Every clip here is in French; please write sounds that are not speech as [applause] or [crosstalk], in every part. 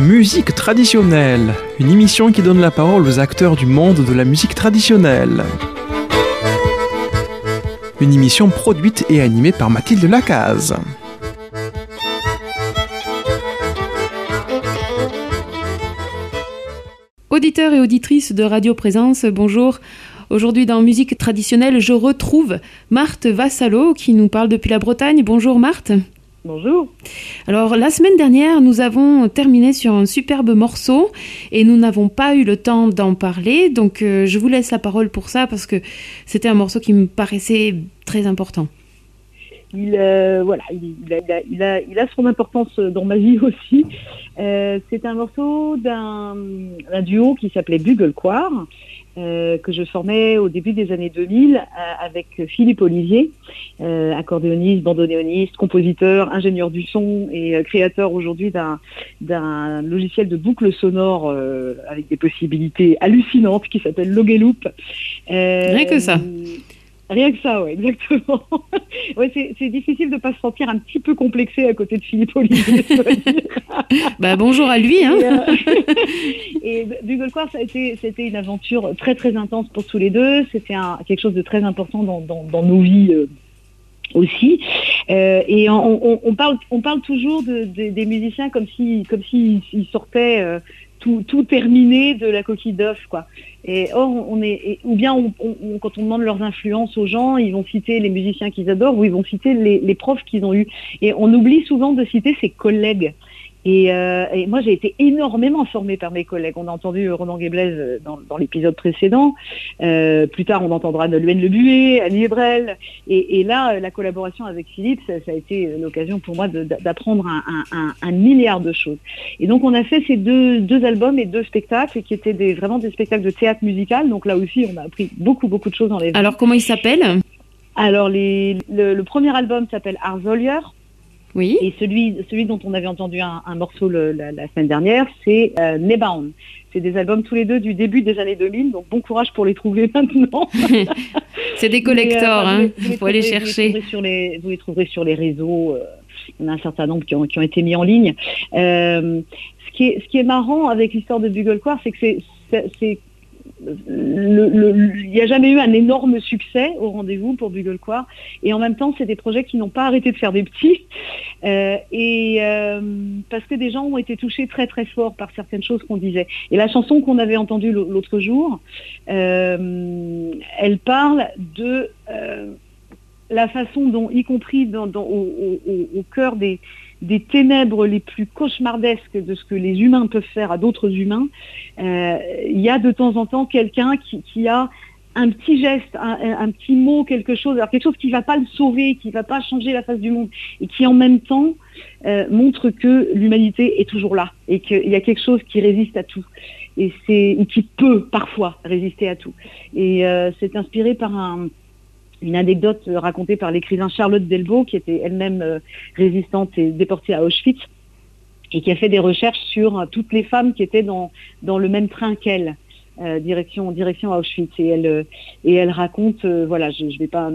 Musique traditionnelle, une émission qui donne la parole aux acteurs du monde de la musique traditionnelle. Une émission produite et animée par Mathilde Lacaze. Auditeurs et auditrices de Radio Présence, bonjour. Aujourd'hui dans Musique traditionnelle, je retrouve Marthe Vassalo qui nous parle depuis la Bretagne. Bonjour Marthe. Bonjour. Alors la semaine dernière, nous avons terminé sur un superbe morceau et nous n'avons pas eu le temps d'en parler, donc euh, je vous laisse la parole pour ça parce que c'était un morceau qui me paraissait très important. Il, euh, voilà, il, a, son importance dans ma vie aussi. Euh, c'est un morceau d'un duo qui s'appelait Bugle Choir. Euh, que je formais au début des années 2000 euh, avec Philippe Olivier, accordéoniste, bandonéoniste, compositeur, ingénieur du son et créateur aujourd'hui d'un logiciel de boucle sonore avec des possibilités hallucinantes qui s'appelle Logeloop. Rien que ça. Rien que ça, oui, exactement. [laughs] ouais, c'est difficile de ne pas se sentir un petit peu complexé à côté de Philippe Olivier. [laughs] bah, bonjour à lui. Hein. Et, euh, [laughs] ça a été, c'était une aventure très très intense pour tous les deux. C'était quelque chose de très important dans, dans, nos vies. Euh, aussi. Euh, et on, on, parle, on parle toujours de, des musiciens comme si, comme s'ils sortaient euh, tout, terminé de la coquille d'œuf, quoi. Et or, on est, ou bien quand on demande leurs influences aux gens, ils vont citer les musiciens qu'ils adorent ou ils vont citer les, les profs qu'ils ont eus. Et on oublie souvent de citer ses collègues. Euh, et, moi, j'ai été énormément formée par mes collègues. On a entendu Ronan Guéblaise euh, dans, l'épisode précédent. Euh, plus tard, on entendra Nolwenn Lebuet, Annie Ebrel. Et, là, la collaboration avec Philippe, ça, a été l'occasion pour moi d'apprendre un, milliard de choses. Et donc, on a fait ces deux, deux albums et deux spectacles qui étaient des, vraiment des spectacles de théâtre musical. Donc là aussi, on a appris beaucoup, beaucoup de choses dans les... Alors, comment ils s'appellent alors, les, le, premier album s'appelle Arzolier, oui. Et celui, celui dont on avait entendu un, morceau la, semaine dernière, c'est euh, Nebound. C'est des albums tous les deux du début des années 2000, donc bon courage pour les trouver [laughs] maintenant. [laughs] c'est des collectors, euh, hein. il faut aller chercher. Vous les, sur les, vous les trouverez sur les réseaux. Euh, il y en a un certain nombre qui ont, qui ont été mis en ligne. Euh, ce, qui est, ce qui est marrant avec l'histoire de Bugle c'est que c'est il n'y a jamais eu un énorme succès au rendez-vous pour Buglecoir. Et en même temps, c'est des projets qui n'ont pas arrêté de faire des petits. [laughs] Euh, et euh, parce que des gens ont été touchés très très fort par certaines choses qu'on disait. Et la chanson qu'on avait entendue l'autre jour, euh, elle parle de la façon dont, y compris au, cœur des, des ténèbres les plus cauchemardesques de ce que les humains peuvent faire à d'autres humains, euh, il y a de temps en temps quelqu'un qui, a un petit geste, un, petit mot, quelque chose, alors quelque chose qui ne va pas le sauver, qui ne va pas changer la face du monde, et qui en même temps euh, montre que l'humanité est toujours là, et qu'il y a quelque chose qui résiste à tout, et, qui peut parfois résister à tout. Et euh, c'est inspiré par un, une anecdote racontée par l'écrivain Charlotte Delbo, qui était elle-même euh, résistante et déportée à Auschwitz, et qui a fait des recherches sur toutes les femmes qui étaient dans, dans le même train qu'elle. Euh, direction direction Auschwitz et elle euh, et elle raconte voilà je ne vais pas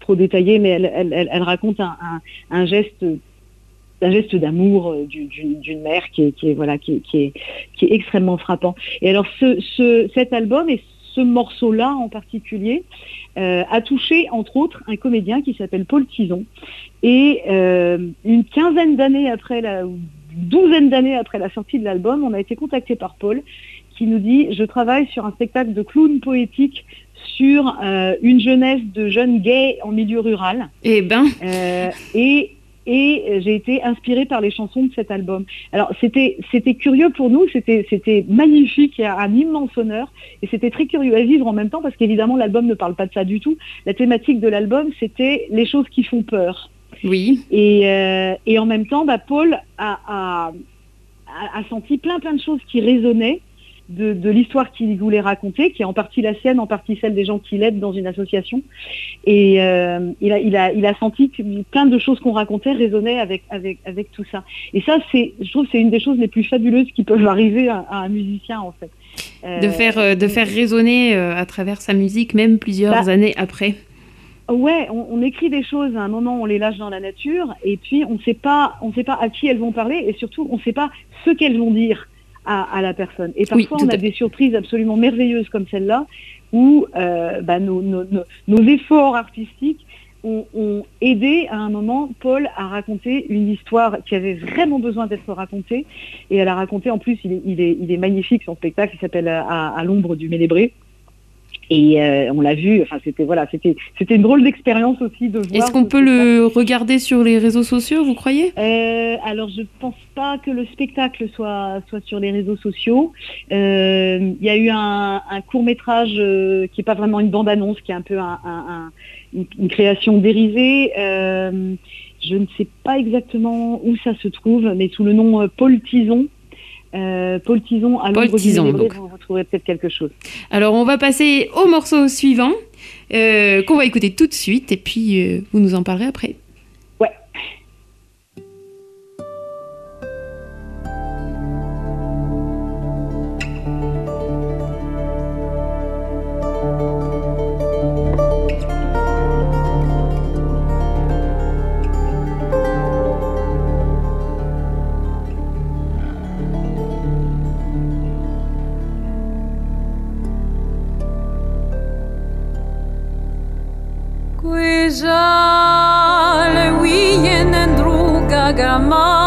trop détailler mais elle, elle, raconte un, geste un geste d'amour d'une mère qui est, voilà qui est, qui est, extrêmement frappant et alors ce, ce cet album et ce morceau-là en particulier euh, a touché entre autres un comédien qui s'appelle Paul Tison. Et euh, une quinzaine d'années après la, une douzaine d'années après la sortie de l'album, on a été contacté par Paul qui nous dit je travaille sur un spectacle de clown poétique sur euh, une jeunesse de jeunes gays en milieu rural. Eh ben. et et euh, j'ai été inspirée par les chansons de cet album. Alors c'était c'était curieux pour nous, c'était c'était magnifique, il y a un immense honneur et c'était très curieux à vivre en même temps parce qu'évidemment l'album ne parle pas de ça du tout. La thématique de l'album c'était les choses qui font peur. Oui. Et, euh, et en même temps, bah, Paul a, a, a, senti plein plein de choses qui résonnaient de, l'histoire qu'il voulait raconter, qui est en partie la sienne, en partie celle des gens qui l'aident dans une association. Et euh, il, a, il, a, il a senti que plein de choses qu'on racontait résonnaient avec, avec, avec tout ça. Et ça, c'est, je trouve, c'est une des choses les plus fabuleuses qui peuvent arriver à, un musicien, en fait. de faire, euh, de faire résonner euh, à travers sa musique, même plusieurs bah, années après. Ouais, on, écrit des choses, à un moment on les lâche dans la nature, et puis on ne sait pas, on sait pas à qui elles vont parler, et surtout on ne sait pas ce qu'elles vont dire à, la personne. Et parfois on a des surprises absolument merveilleuses comme celle-là, où euh, bah, nos, efforts artistiques ont, aidé à un moment Paul à raconter une histoire qui avait vraiment besoin d'être racontée, et elle a raconté en plus, il est, magnifique son spectacle, il s'appelle à l'ombre du Mélébré. Et euh, on l'a vu, enfin c'était voilà, c'était c'était une drôle d'expérience aussi de voir. Est-ce qu'on peut le regarder sur les réseaux sociaux, vous croyez? Euh, Alors je pense pas que le spectacle soit soit sur les réseaux sociaux. Euh, il y a eu un, court métrage qui est pas vraiment une bande annonce, qui est un peu une, création dérivée. je ne sais pas exactement où ça se trouve, mais sous le nom Paul Tison. Euh, Paul Tison à Paul Tison, donc. vous retrouverez peut-être quelque chose. Alors on va passer au morceau suivant euh, qu'on va écouter tout de suite et puis euh, vous nous en parlerez après. my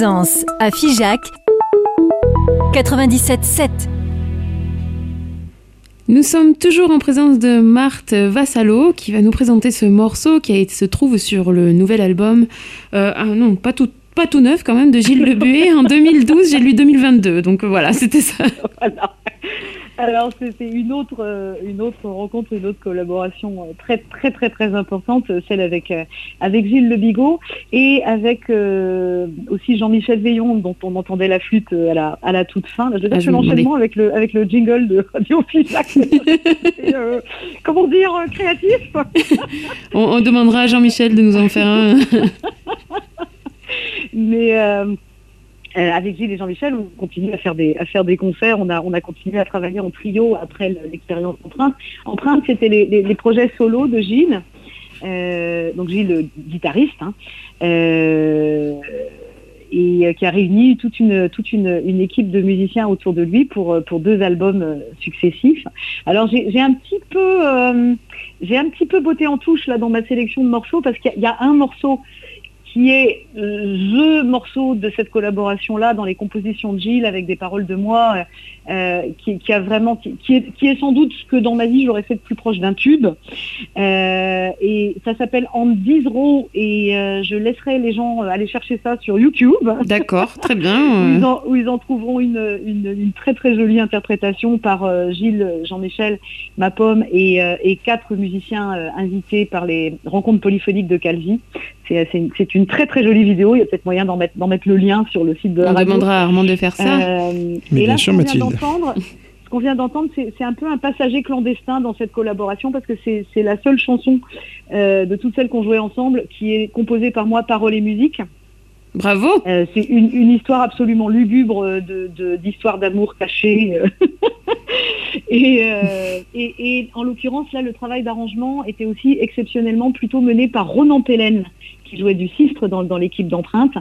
Plaisance, à Figeac, 97.7. Nous sommes toujours en présence de Marthe Vassalo qui va nous présenter ce morceau qui se trouve sur le nouvel album, euh, ah non, pas tout, pas tout neuf quand même, de Gilles Lebuet en [laughs] 2012, j'ai lu 2022, donc voilà, c'était ça. Voilà. Alors c'était une autre, euh, une autre rencontre, une autre collaboration euh, très très très très importante, euh, celle avec avec Gilles Le Bigot et avec aussi Jean-Michel Veillon dont on entendait la flûte à la à la toute fin. Je veux dire ah, l'enchaînement avec le avec le jingle de Radio Fisac. [laughs] comment dire créatif? [laughs] on, on demandera à Jean-Michel de nous en faire un. Mais euh, avec Gilles et Jean-Michel, on continue à faire des concerts. On a on a continué à travailler en trio après l'expérience Empreinte. Empreinte, c'était les, les, projets solos de Gilles. Euh, donc Gilles, le guitariste, hein, euh, et qui a réuni toute une équipe de musiciens autour de lui pour deux albums successifs. Alors j'ai un petit peu j'ai un petit peu botté en touche là dans ma sélection de morceaux parce qu'il y, a un morceau qui est le morceau de cette collaboration-là dans les compositions de Gilles avec des paroles de moi, euh, qui, a vraiment, qui, est, qui, est, sans doute ce que dans ma vie j'aurais fait de plus proche d'un tube. Euh, et ça s'appelle Andizro et euh, je laisserai les gens aller chercher ça sur YouTube. D'accord, très bien. [laughs] où, ils en, trouveront une, une, très très jolie interprétation par Gilles, Jean-Michel, Ma Pomme et, et quatre musiciens invités par les rencontres polyphoniques de Calvi. C'est une très très jolie vidéo. Il y a peut-être moyen d'en mettre, mettre, le lien sur le site de la On demandera à Armand de faire ça. Euh, Mais bien sûr, Mathilde. Ce qu'on vient d'entendre, c'est un peu un passager clandestin dans cette collaboration parce que c'est la seule chanson euh, de toutes celles qu'on jouait ensemble qui est composée par moi, paroles et musique. Bravo. Euh, c'est une, histoire absolument lugubre d'histoire de, d'amour cachée. [laughs] et, et, et, en l'occurrence, là, le travail d'arrangement était aussi exceptionnellement plutôt mené par Ronan Pellen, qui jouait du sistre dans, dans l'équipe d'empreinte.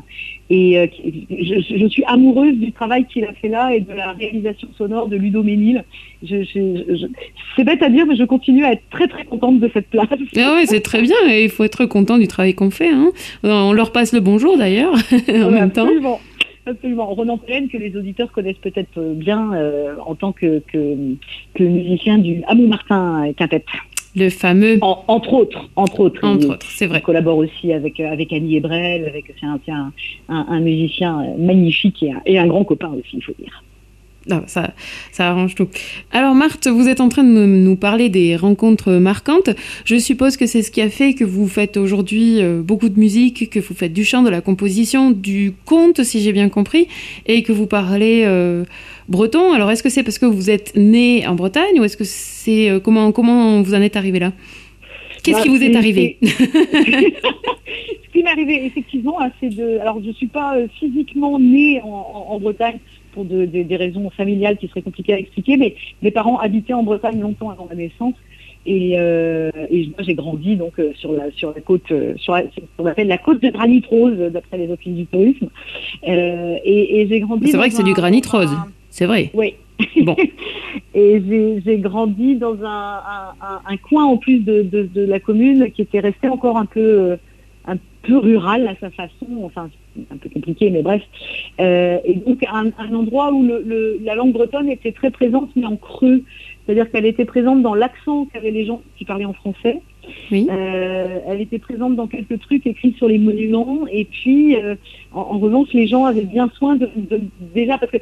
Et euh, je, suis amoureuse du travail qu'il a fait là et de la réalisation sonore de Ludo Ménil. c'est bête à dire, mais je continue à être très très contente de cette place. Ah oui, c'est très bien et il faut être content du travail qu'on fait. Hein. On leur passe le bonjour d'ailleurs [laughs] en même absolument. temps. Absolument. Ronan Pleine, que les auditeurs connaissent peut-être bien euh, en tant que, que, que musicien du Hamon Martin Quintet. Le fameux. entre autres, entre autres. Entre autres, c'est vrai. Il collabore aussi avec, euh, avec Annie Ebrel, avec, c'est un, un, musicien euh, magnifique et un, et un grand copain aussi, il faut dire. Ça, ça arrange tout. Alors Marthe, vous êtes en train de nous parler des rencontres marquantes. Je suppose que c'est ce qui a fait que vous faites aujourd'hui euh, beaucoup de musique, que vous faites du chant, de la composition, du conte, si j'ai bien compris, et que vous parlez euh, breton. Alors est-ce que c'est parce que vous êtes né en Bretagne ou est-ce que c'est euh, comment comment vous en êtes arrivé là? Qu'est-ce bah, qui vous est, arrivé [laughs] Ce qui m'est arrivé effectivement, c'est de. Alors je ne suis pas physiquement née en Bretagne pour des raisons familiales qui seraient compliquées à expliquer, mais mes parents habitaient en Bretagne longtemps avant ma naissance. Et, euh, moi, j'ai grandi donc euh, sur la sur la côte, euh, sur ce qu'on appelle la côte de granit rose d'après les offices du tourisme. et, j'ai grandi. C'est vrai que c'est du granit rose. C'est vrai. Oui. Bon. [laughs] et j'ai grandi dans un, un, coin en plus de, de, la commune qui était resté encore un peu un peu rural à sa façon, enfin un peu compliqué, mais bref. Euh, et donc un, endroit où le, la langue bretonne était très présente, mais en creux. C'est-à-dire qu'elle était présente dans l'accent qu'avaient les gens qui parlaient en français. Euh, elle était présente dans quelques trucs écrits sur les monuments. Et puis, euh, en, revanche, les gens avaient bien soin de, déjà parce que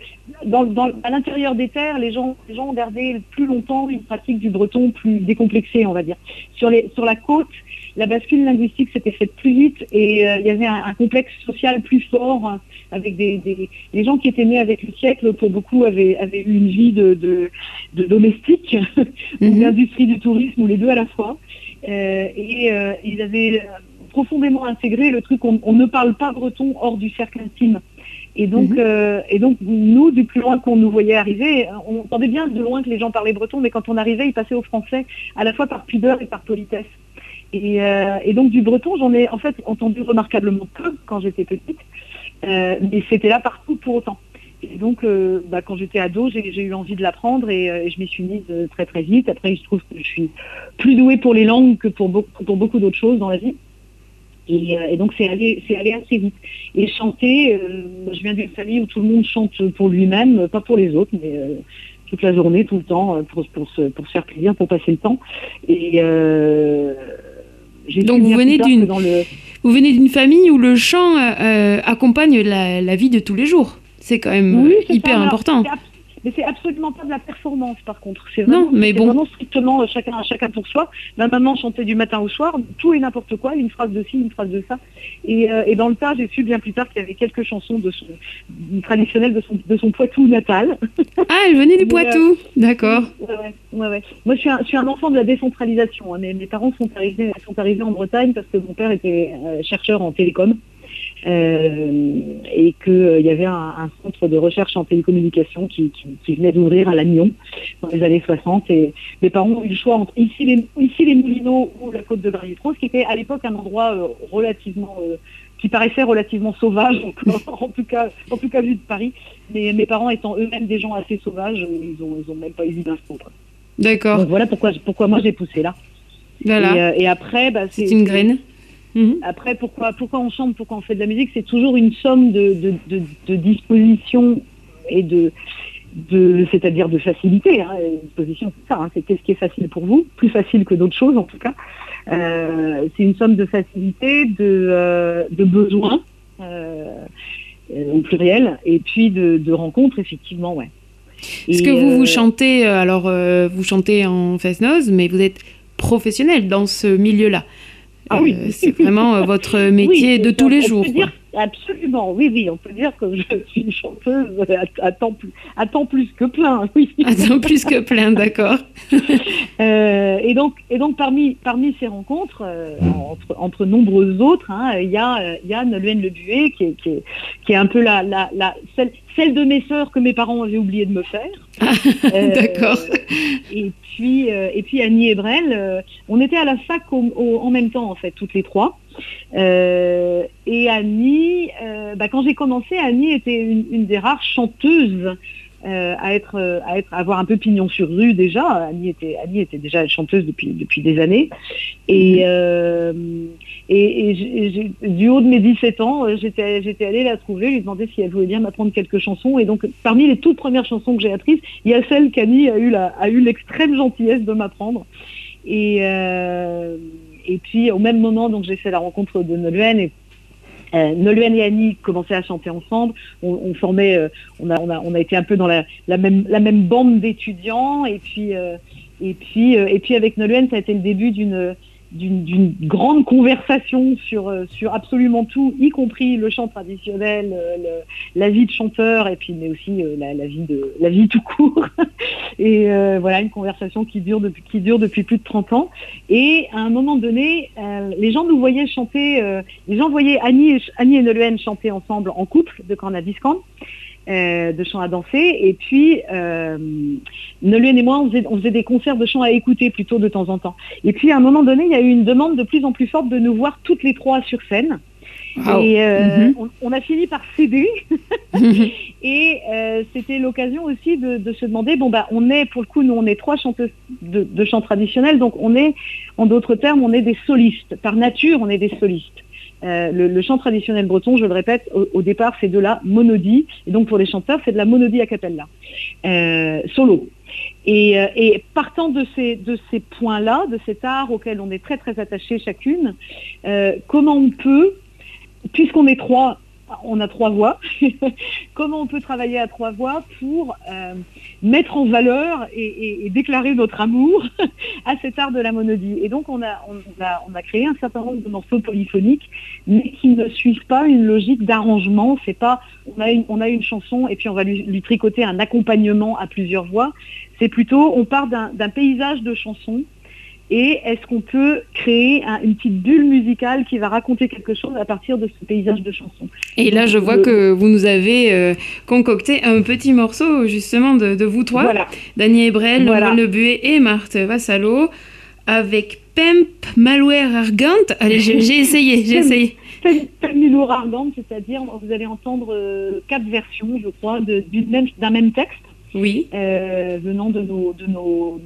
à l'intérieur des terres, les gens, les gens ont gardé plus longtemps une pratique du breton plus décomplexée, on va dire. Sur les, sur la côte, la bascule linguistique s'était faite plus vite et euh, il y avait un, complexe social plus fort hein, avec des, des, gens qui étaient nés avec le siècle, pour beaucoup, avaient, avaient eu une vie de, de, domestique, [laughs] ou mhm. d'industrie du tourisme, ou les deux à la fois. Euh, et euh, ils avaient profondément intégré le truc on, ne parle pas breton hors du cercle intime. Et donc, mhm. et donc, nous, du plus loin qu'on nous voyait arriver, on entendait bien de loin que les gens parlaient breton, mais quand on arrivait, ils passaient au français, à la fois par pudeur et par politesse. Euh, et, donc du breton, j'en ai en fait entendu remarquablement peu quand j'étais petite, euh, mais c'était là partout pour autant. Et donc, euh, bah, quand j'étais ado, j'ai eu envie de l'apprendre et, je m'y suis mise très très vite. Après, il se trouve que je suis plus douée pour les langues que pour beaucoup, d'autres choses dans la vie. Et, donc c'est allé, allé assez vite. Et chanter, je viens d'une famille où tout le monde chante pour lui-même, pas pour les autres, mais toute la journée, tout le temps, pour, pour, se, pour se faire plaisir, pour passer le temps. Et donc vous venez d'une le... vous venez d'une famille où le chant accompagne la, la, vie de tous les jours. C'est quand même hyper important. Mais c'est absolument pas de la performance, par contre. C'est vraiment, mais bon. vraiment strictement euh, chacun, chacun pour soi. Ma maman chantait du matin au soir, tout et n'importe quoi, une phrase de ci, une phrase de ça. Et, euh, et dans le tas, j'ai su bien plus tard qu'il y avait quelques chansons de son, traditionnelles de son, de son Poitou natal. [laughs] Ah, elle venait du Poitou, d'accord. Ouais, ouais, ouais, Moi, je suis, un, je suis un enfant de la décentralisation. Hein. Mes, mes, parents sont arrivés, sont arrivés en Bretagne parce que mon père était euh, chercheur en télécom. Euh, et qu'il euh, y avait un, centre de recherche en télécommunication qui, venait d'ouvrir à Lannion dans les années 60. Et mes parents ont eu le choix entre ici les, ici les Moulineaux ou la côte de Bariétros, qui était à l'époque un endroit euh, relativement qui paraissait relativement sauvage, [laughs] en tout cas, en tout cas vu de Paris. Mais mes parents étant eux-mêmes des gens assez sauvages, ils ont, ils ont même pas eu d'instant. D'accord. Donc voilà pourquoi, pourquoi moi j'ai poussé là. Voilà. Et, après, bah, c'est une graine. Mhm. Après, pourquoi, pourquoi on chante, pourquoi on fait de la musique C'est toujours une somme de, de, de, dispositions et de, c'est-à-dire de facilité. Hein. Disposition, c'est ça. Hein. c'est qu'est-ce qui est facile pour vous, plus facile que d'autres choses en tout cas. Euh, c'est une somme de facilité, de, euh, de besoins euh, au pluriel, et puis de, de rencontres effectivement, ouais. Est-ce que vous vous chantez alors vous chantez en face nose, mais vous êtes professionnel dans ce milieu-là? Ah oui. Euh, c'est vraiment euh, votre métier de tous les jours. absolument, oui, oui, on peut dire que je suis une chanteuse à, temps, plus, à temps plus que plein, oui. [laughs] À temps plus que plein, d'accord. [laughs] Euh, et donc, et donc parmi, parmi ces rencontres, entre, entre nombreuses autres, hein, il y a Yann Luen Le Buet, qui est, qui, est, qui est un peu la, la, la, celle, celle de mes sœurs que mes parents avaient oublié de me faire. [laughs] D'accord. Et puis, euh, et puis Annie Ebrel, euh, on était à la fac en même temps en fait, toutes les trois. Euh, et Annie, bah, quand j'ai commencé, Annie était une, des rares chanteuses à être, à être, avoir un peu pignon sur rue déjà. Annie était, Annie était déjà chanteuse depuis depuis des années. Et mhm. Et, du haut de mes 17 ans, euh, j'étais, allée la trouver, lui demander si elle voulait bien m'apprendre quelques chansons. Et donc, parmi les toutes premières chansons que j'ai apprises, il y a celle qu'Annie a eu, l'extrême gentillesse de m'apprendre. Et, euh, et puis, au même moment, donc j'ai fait la rencontre de Nolwenn et euh, et Annie commençaient à chanter ensemble. On, formait, euh, on, a, été un peu dans la, la, même, la même bande d'étudiants. Et puis, et puis, et puis avec Nolwenn, ça a été le début d'une d'une grande conversation sur, euh, sur absolument tout, y compris le chant traditionnel, euh, la vie de chanteur, et puis mais aussi euh, la, vie de la vie tout court. [laughs] et voilà une conversation qui dure depuis qui dure depuis plus de 30 ans. Et à un moment donné, les gens nous voyaient chanter, les gens voyaient Annie et, Annie et Nolwenn chanter ensemble en couple de Cornadiscan. Euh, de chant à danser. Et puis, euh, Nolwenn et moi, on faisait, des concerts de chant à écouter plutôt de temps en temps. Et puis, à un moment donné, il y a eu une demande de plus en plus forte de nous voir toutes les trois sur scène. Et euh, mm-hmm. on, a fini par céder. [laughs] et euh, c'était l'occasion aussi de, se demander, bon bah on est, pour le coup, nous on est trois chanteuses de, de chant traditionnel, donc on est, en d'autres termes, on est des solistes. Par nature, on est des solistes. Euh, le, chant traditionnel breton, je le répète, au, départ, c'est de la monodie. Et donc, pour les chanteurs, c'est de la monodie a cappella, euh, solo. Et, euh, et, partant de ces, de ces points-là, de cet art auquel on est très, très attaché chacune, comment on peut, puisqu'on est trois on a trois voix. [laughs] Comment on peut travailler à trois voix pour euh, mettre en valeur et, déclarer notre amour [laughs] à cet art de la monodie? Et donc on a, on, créé un certain nombre de morceaux polyphoniques, mais qui ne suivent pas une logique d'arrangement. C'est pas on a, une, une chanson et puis on va lui tricoter un accompagnement à plusieurs voix. C'est plutôt on part d'un paysage de chansons et est-ce qu'on peut créer une petite bulle musicale qui va raconter quelque chose à partir de ce paysage de chansons? Et là, je vois que vous nous avez euh, concocté un petit morceau justement de, vous trois, voilà. Daniel Ebrel, voilà. Le Buet et Marthe Vassalo, avec Pemp Malware Argant. Allez, j'ai essayé, j'ai essayé. Argant, c'est-à-dire vous allez entendre euh, quatre versions, je crois, d'un même, même texte. Oui. venant de nos, de nos,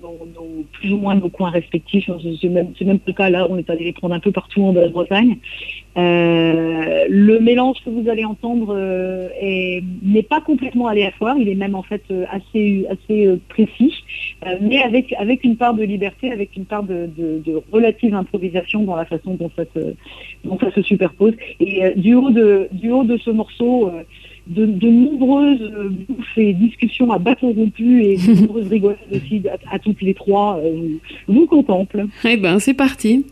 plus ou moins nos coins respectifs. C'est même, même le cas là, on est allé les prendre un peu partout en Bretagne. le mélange que vous allez entendre n'est pas complètement aléatoire, il est même en fait assez, assez précis, mais avec, avec une part de liberté, avec une part de, relative improvisation dans la façon dont ça se, dont ça se superpose. Et du haut de, du haut de ce morceau, euh, de, nombreuses bouffes et discussions à bâton rompu et de [laughs] nombreuses rigolades aussi à, toutes les trois euh, vous, contemple. Eh ben, c'est parti.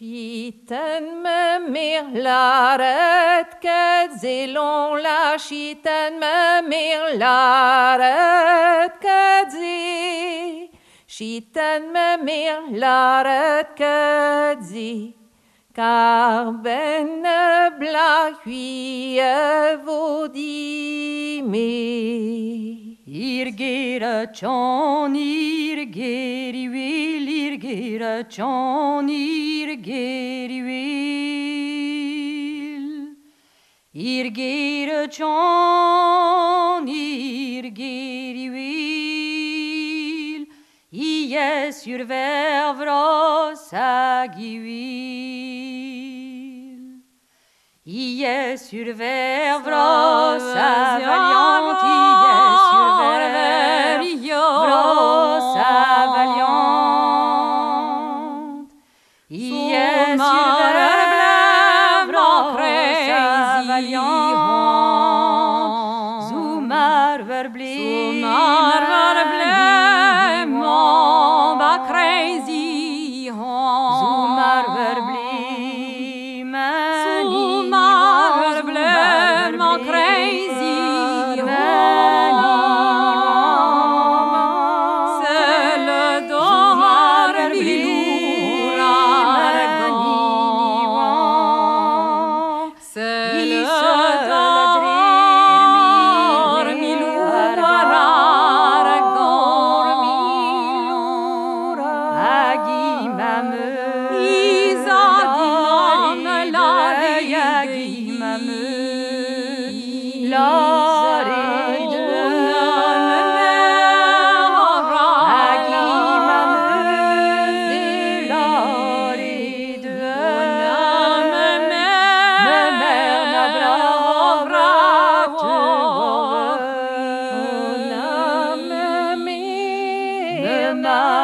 me mirlaret ket zelon la chiten me mirlaret ket zi chiten me mirlaret ket zi car ben blahui vodime. Irgera chon, irgeri wil, irgera chon, irgeri wil. Irgera chon, irgeri wil. Ie sur vervros agiwil. Ie sur vervros sa valiant, ie sur vervros sa valiant. Ie sur night.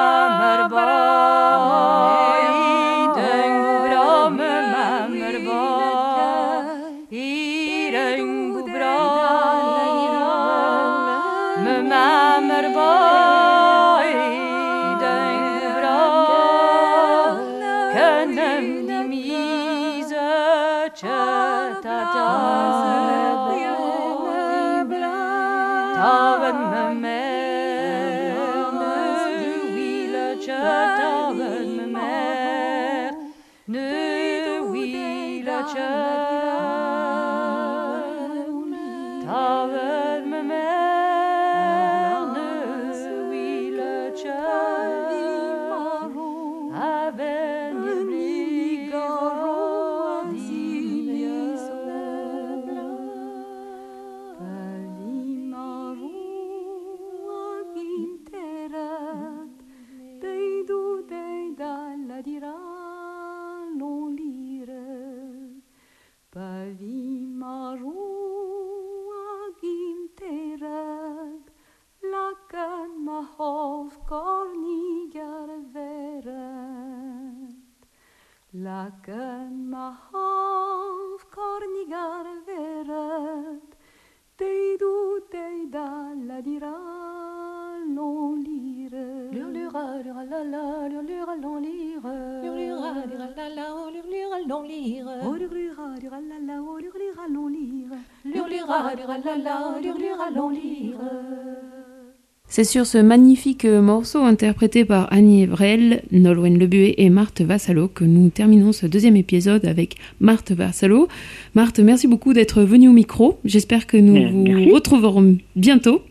C'est sur ce magnifique morceau interprété par Annie Evrel, Nolwenn Lebuet et Marthe Vassalo que nous terminons ce deuxième épisode avec Marthe Vassalo. Marthe, merci beaucoup d'être venue au micro. J'espère que nous vous retrouverons bientôt.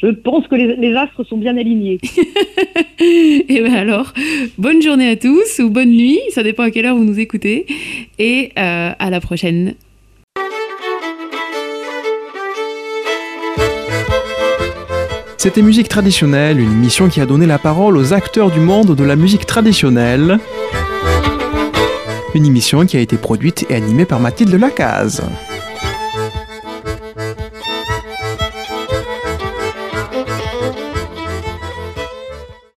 Je pense que les, astres sont bien alignés. [laughs] et bien alors, bonne journée à tous ou bonne nuit, ça dépend à quelle heure vous nous écoutez. Et euh, à la prochaine. C'était Musique traditionnelle, une émission qui a donné la parole aux acteurs du monde de la musique traditionnelle. Une émission qui a été produite et animée par Mathilde Lacaze.